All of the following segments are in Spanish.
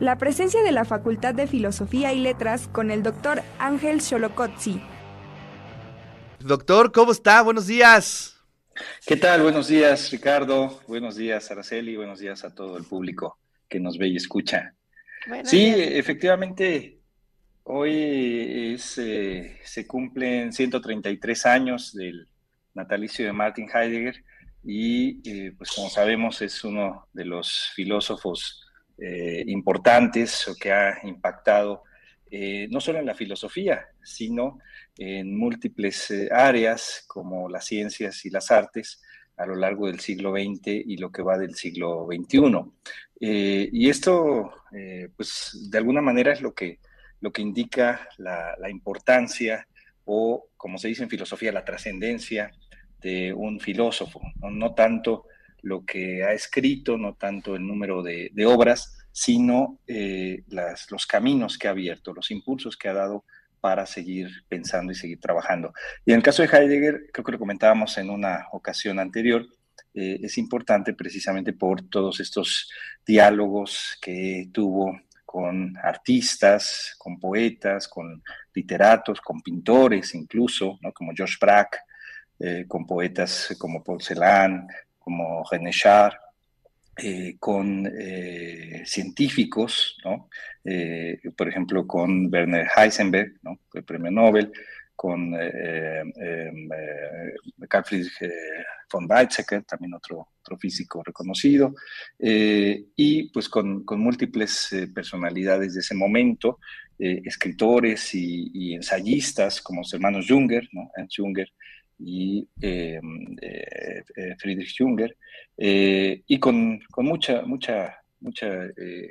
la presencia de la Facultad de Filosofía y Letras con el doctor Ángel Xolocotzi. Doctor, ¿cómo está? Buenos días. ¿Qué tal? Buenos días, Ricardo. Buenos días, Araceli. Buenos días a todo el público que nos ve y escucha. sí, efectivamente, hoy es, eh, se cumplen 133 años del natalicio de Martin Heidegger y, eh, pues como sabemos, es uno de los filósofos eh, importantes o que ha impactado eh, no solo en la filosofía, sino en múltiples eh, áreas como las ciencias y las artes a lo largo del siglo XX y lo que va del siglo XXI. y esto, pues, de alguna manera es lo que, lo que indica la, la importancia o, como se dice en filosofía, la trascendencia de un filósofo, no, no tanto lo que ha escrito, no tanto el número de, obras, sino eh, los caminos que ha abierto, los impulsos que ha dado para seguir pensando y seguir trabajando. Y en el caso de Heidegger, creo que lo comentábamos en una ocasión anterior, eh, es importante precisamente por todos estos diálogos que tuvo con artistas, con poetas, con literatos, con pintores incluso, como George Braque, eh, con poetas como Paul Celan, como René Char, eh, con eh, científicos, ¿no? Eh, por ejemplo, con Werner Heisenberg, ¿no? el premio Nobel, con Carl Friedrich von Weizsäcker, también otro, otro físico reconocido, y pues con, con múltiples personalidades de ese momento, escritores y, ensayistas como los hermanos Junger, ¿no? Ernst Junger, y eh, eh, eh, Friedrich Junger, y con, con, mucha, mucha, mucha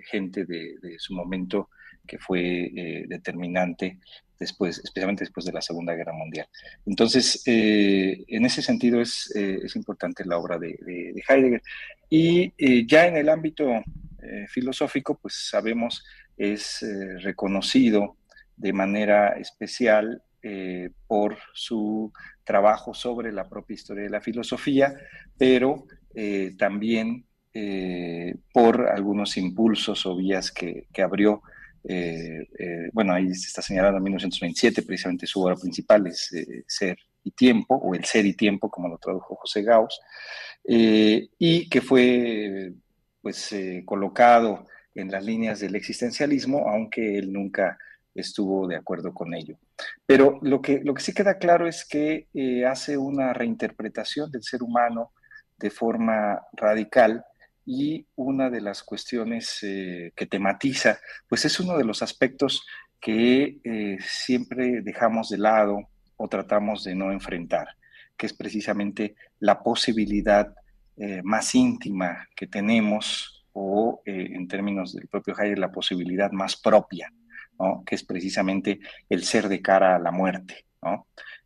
gente de, su momento que fue determinante después, especialmente después de la Segunda Guerra Mundial. Entonces, en ese sentido es, es, importante la obra de, de Heidegger. Y ya en el ámbito filosófico, pues sabemos, es reconocido de manera especial eh, por su trabajo sobre la propia historia de la filosofía, pero eh, también eh, por algunos impulsos o vías que, abrió. bueno, ahí se está señalando en 1927, precisamente su obra principal es Ser y Tiempo, o El Ser y Tiempo, como lo tradujo José Gauss, y que fue pues colocado en las líneas del existencialismo, aunque él nunca estuvo de acuerdo con ello. Pero lo que, lo que sí queda claro es que eh, hace una reinterpretación del ser humano de forma radical y una de las cuestiones eh, que tematiza, pues es uno de los aspectos que eh, siempre dejamos de lado o tratamos de no enfrentar, que es precisamente la posibilidad más íntima que tenemos o en términos del propio Heidegger, la posibilidad más propia que es precisamente el ser de cara a la muerte.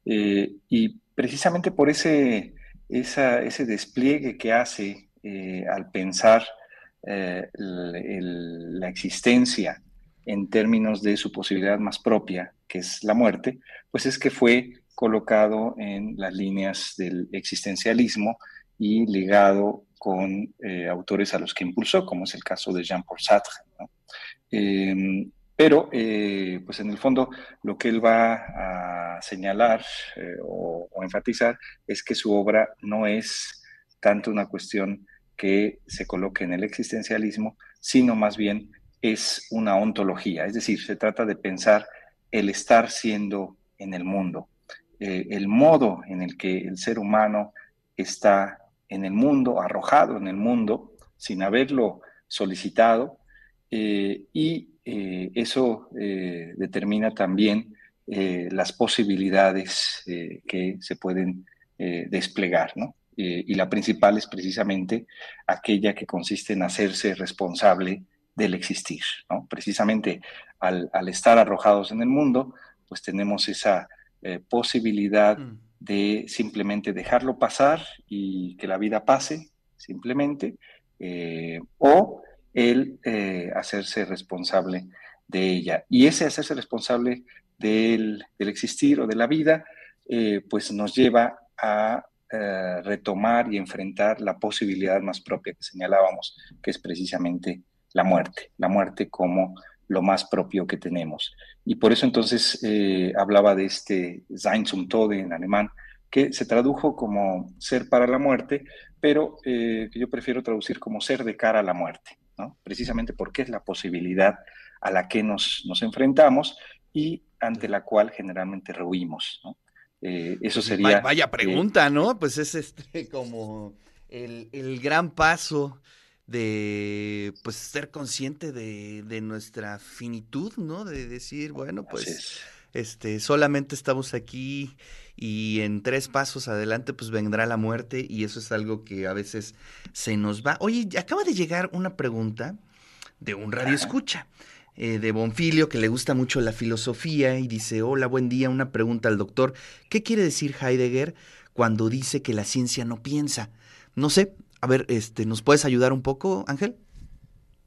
Eh, y precisamente por ese, ese despliegue que hace eh, al pensar eh, la existencia en términos de su posibilidad más propia, que es la muerte, pues es que fue colocado en las líneas del existencialismo y ligado con autores a los que impulsó, como es el caso de Jean-Paul Sartre. Em, pero, eh, pues en el fondo, lo que él va a señalar eh, o, enfatizar es que su obra no es tanto una cuestión que se coloque en el existencialismo, sino más bien es una ontología, es decir, se trata de pensar el estar siendo en el mundo, eh, el modo en el que el ser humano está en el mundo, arrojado en el mundo, sin haberlo solicitado, y eh, eso eh, determina también eh, las posibilidades que se pueden desplegar, ¿no? y la principal es precisamente aquella que consiste en hacerse responsable del existir, ¿no? Precisamente al, al, estar arrojados en el mundo, pues tenemos esa posibilidad mm. de simplemente dejarlo pasar y que la vida pase, simplemente, o el eh, hacerse responsable de ella. Y ese hacerse responsable del, existir o de la vida, eh, pues nos lleva a eh, retomar y enfrentar la posibilidad más propia que señalábamos, que es precisamente la muerte, la muerte como lo más propio que tenemos. Y por eso entonces hablaba de este Sein zum Tode en alemán, que se tradujo como ser para la muerte, pero que yo prefiero traducir como ser de cara a la muerte, ¿no? precisamente porque es la posibilidad a la que nos, nos enfrentamos y ante la cual generalmente rehuimos. ¿no? Eh, eso sería... Vaya, pregunta, ¿no? Pues es este como el, el gran paso de pues ser consciente de, de, nuestra finitud, ¿no? De decir, bueno, pues este solamente estamos aquí y en tres pasos adelante pues vendrá la muerte y eso es algo que a veces se nos va. Oye, acaba de llegar una pregunta de un radio escucha. Eh, de Bonfilio, que le gusta mucho la filosofía, y dice, hola, buen día, una pregunta al doctor. ¿Qué quiere decir Heidegger cuando dice que la ciencia no piensa? No sé, a ver, este, ¿nos puedes ayudar un poco, Ángel?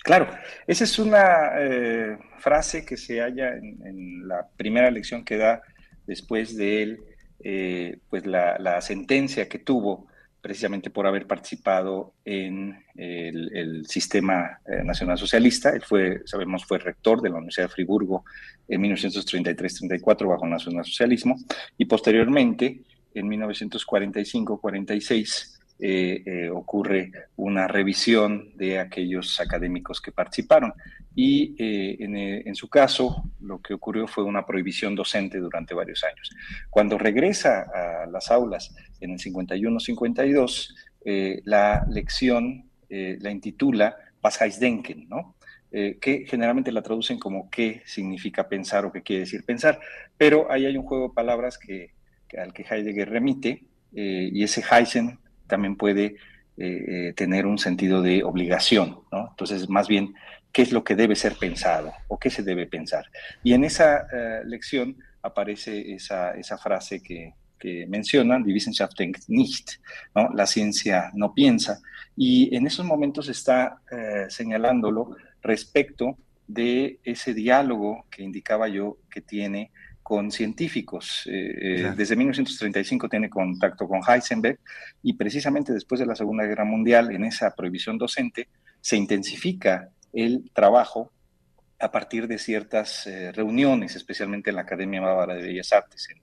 Claro, esa es una eh, frase que se halla en, la primera lección que da después de él, eh, pues la, sentencia que tuvo precisamente por haber participado en el, sistema eh, nacional socialista. Él fue, sabemos, fue rector de la Universidad de Friburgo en 1933-34 bajo el nacionalsocialismo y posteriormente, en 1945-46, eh, eh, ocurre una revisión de aquellos académicos que participaron. Y eh, en, su caso, lo que ocurrió fue una prohibición docente durante varios años. Cuando regresa a las aulas en el 51-52, la lección la intitula Was heißt denken, ¿no? que generalmente la traducen como qué significa pensar o qué quiere decir pensar, pero ahí hay un juego de palabras que, al que Heidegger remite, y ese Heisen también puede eh, eh, tener un sentido de obligación, ¿no? Entonces, más bien, ¿qué es lo que debe ser pensado o qué se debe pensar? Y en esa eh, lección aparece esa, esa frase que, que mencionan, Die Wissenschaft denkt nicht, ¿no? la ciencia no piensa, y en esos momentos está señalándolo respecto de ese diálogo que indicaba yo que tiene con científicos. Eh, eh, desde 1935 tiene contacto con Heisenberg y precisamente después de la Segunda Guerra Mundial, en esa prohibición docente, se intensifica el trabajo a partir de ciertas eh, reuniones, especialmente en la Academia Bávara de Bellas Artes en,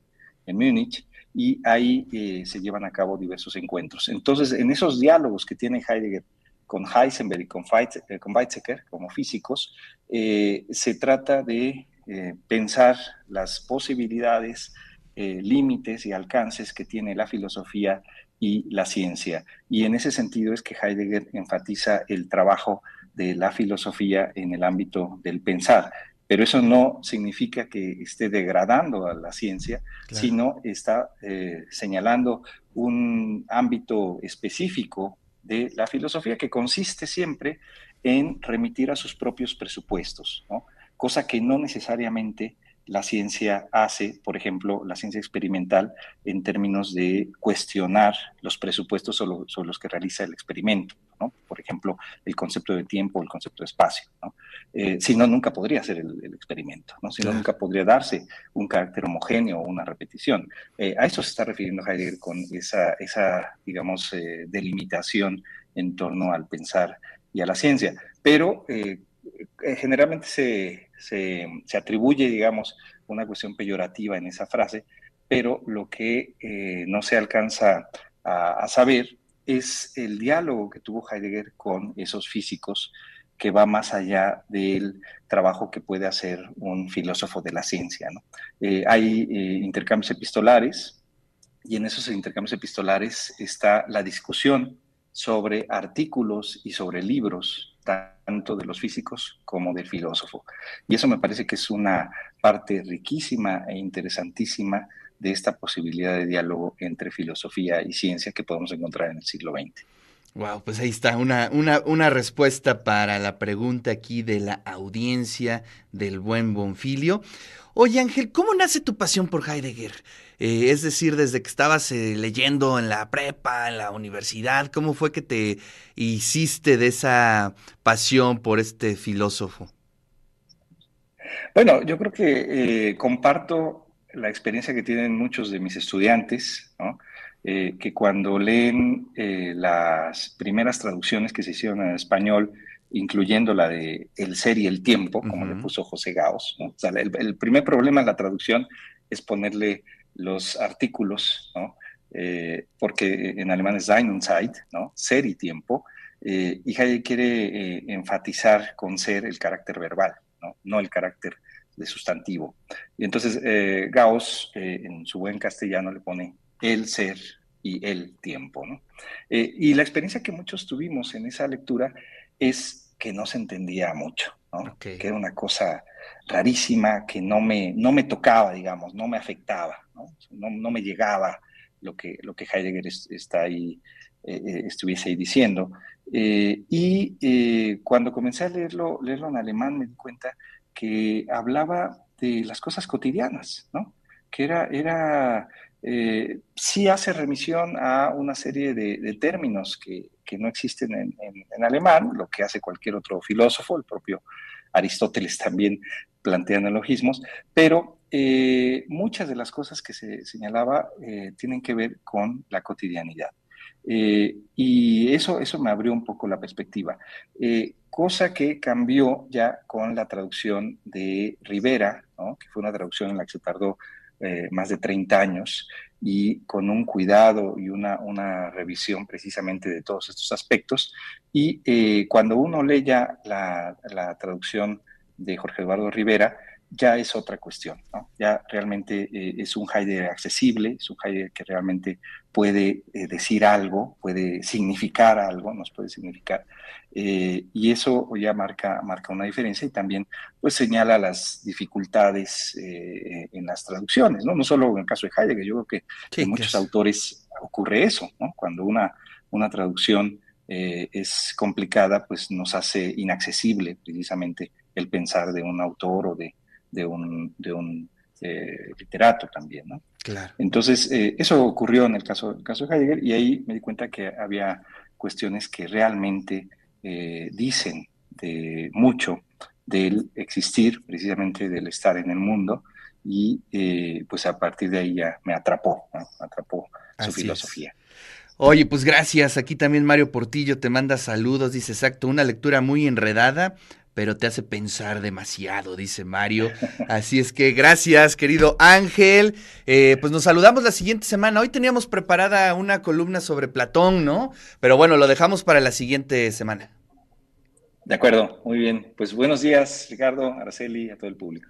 en Múnich, y ahí se llevan a cabo diversos encuentros. Entonces, en esos diálogos que tiene Heidegger con Heisenberg y con, Weizsäcker como físicos, se trata de eh, pensar las posibilidades, eh, límites y alcances que tiene la filosofía y la ciencia. Y en ese sentido es que Heidegger enfatiza el trabajo de la filosofía en el ámbito del pensar. Pero eso no significa que esté degradando a la ciencia, sino está eh, señalando un ámbito específico de la filosofía que consiste siempre en remitir a sus propios presupuestos. ¿no? Cosa que no necesariamente la ciencia hace, por ejemplo, la ciencia experimental, en términos de cuestionar los presupuestos sobre, los que realiza el experimento, ¿no? Por ejemplo, el concepto de tiempo, el concepto de espacio, ¿no? Eh, si no, nunca podría ser el, experimento, ¿no? Si no, nunca podría darse un carácter homogéneo o una repetición. Eh, a eso se está refiriendo Heidegger con esa, esa digamos, eh, delimitación en torno al pensar y a la ciencia. Pero generalmente se, se, atribuye, digamos, una cuestión peyorativa en esa frase, pero lo que eh, no se alcanza a, saber es el diálogo que tuvo Heidegger con esos físicos que va más allá del trabajo que puede hacer un filósofo de la ciencia. Eh, hay eh, intercambios epistolares y en esos intercambios epistolares está la discusión sobre artículos y sobre libros tanto de los físicos como del filósofo. Y eso me parece que es una parte riquísima e interesantísima de esta posibilidad de diálogo entre filosofía y ciencia que podemos encontrar en el siglo XX. Wow, pues ahí está una, una, una respuesta para la pregunta aquí de la audiencia del buen Bonfilio. Oye Ángel, ¿cómo nace tu pasión por Heidegger? Eh, es decir, desde que estabas eh, leyendo en la prepa, en la universidad, ¿cómo fue que te hiciste de esa pasión por este filósofo? Bueno, yo creo que eh, comparto la experiencia que tienen muchos de mis estudiantes, que cuando leen las primeras traducciones que se hicieron en español incluyendo la de el ser y el tiempo, como le puso José Gauss. O sea, el, primer problema en la traducción es ponerle los artículos, ¿no? Eh, porque en alemán es Sein und Zeit, ¿no? ser y tiempo, eh, y Hayek quiere eh, enfatizar con ser el carácter verbal, ¿no? no el carácter de sustantivo. Y entonces Gauss, en su buen castellano, le pone el ser y el tiempo. ¿no? y la experiencia que muchos tuvimos en esa lectura es que no se entendía mucho, que era una cosa rarísima que no me, no me tocaba, digamos, no me afectaba, no, no, me llegaba lo que, lo que Heidegger está ahí, eh, eh, estuviese ahí diciendo. Eh, y cuando comencé a leerlo, leerlo en alemán me di cuenta que hablaba de las cosas cotidianas, ¿no? que era, era sí hace remisión a una serie de, términos que, que, no existen en, en, alemán, lo que hace cualquier otro filósofo, el propio Aristóteles también plantea neologismos, pero eh, muchas de las cosas que se señalaba eh, tienen que ver con la cotidianidad. Eh, y eso, eso me abrió un poco la perspectiva, cosa que cambió ya con la traducción de Rivera, que fue una traducción en la que se tardó más de 30 años y con un cuidado y una, una revisión precisamente de todos estos aspectos. Y cuando uno lee ya la, la traducción de Jorge Eduardo Rivera, ya es otra cuestión, ¿no? Ya realmente eh, es un Heidegger accesible, es un Heidegger que realmente puede eh, decir algo, puede significar algo, nos puede significar, eh, y eso ya marca, marca una diferencia y también pues señala las dificultades en las traducciones, ¿no? No solo en el caso de Heidegger, yo creo que en muchos autores ocurre eso, ¿no? Cuando una, una traducción es complicada, pues nos hace inaccesible precisamente el pensar de un autor o de, de un, de un eh, literato también, ¿no? Claro. Entonces, eh, eso ocurrió en el caso, el caso de Heidegger y ahí me di cuenta que había cuestiones que realmente eh, dicen de mucho del existir, precisamente del estar en el mundo, y pues a partir de ahí ya me atrapó, me atrapó su filosofía. Oye, pues gracias. Aquí también Mario Portillo te manda saludos. Dice, exacto, una lectura muy enredada, pero te hace pensar demasiado, dice Mario. Así es que gracias, querido Ángel. Eh, pues nos saludamos la siguiente semana. Hoy teníamos preparada una columna sobre Platón, ¿no? Pero bueno, lo dejamos para la siguiente semana. De acuerdo, muy bien. Pues buenos días, Ricardo, Araceli, a todo el público.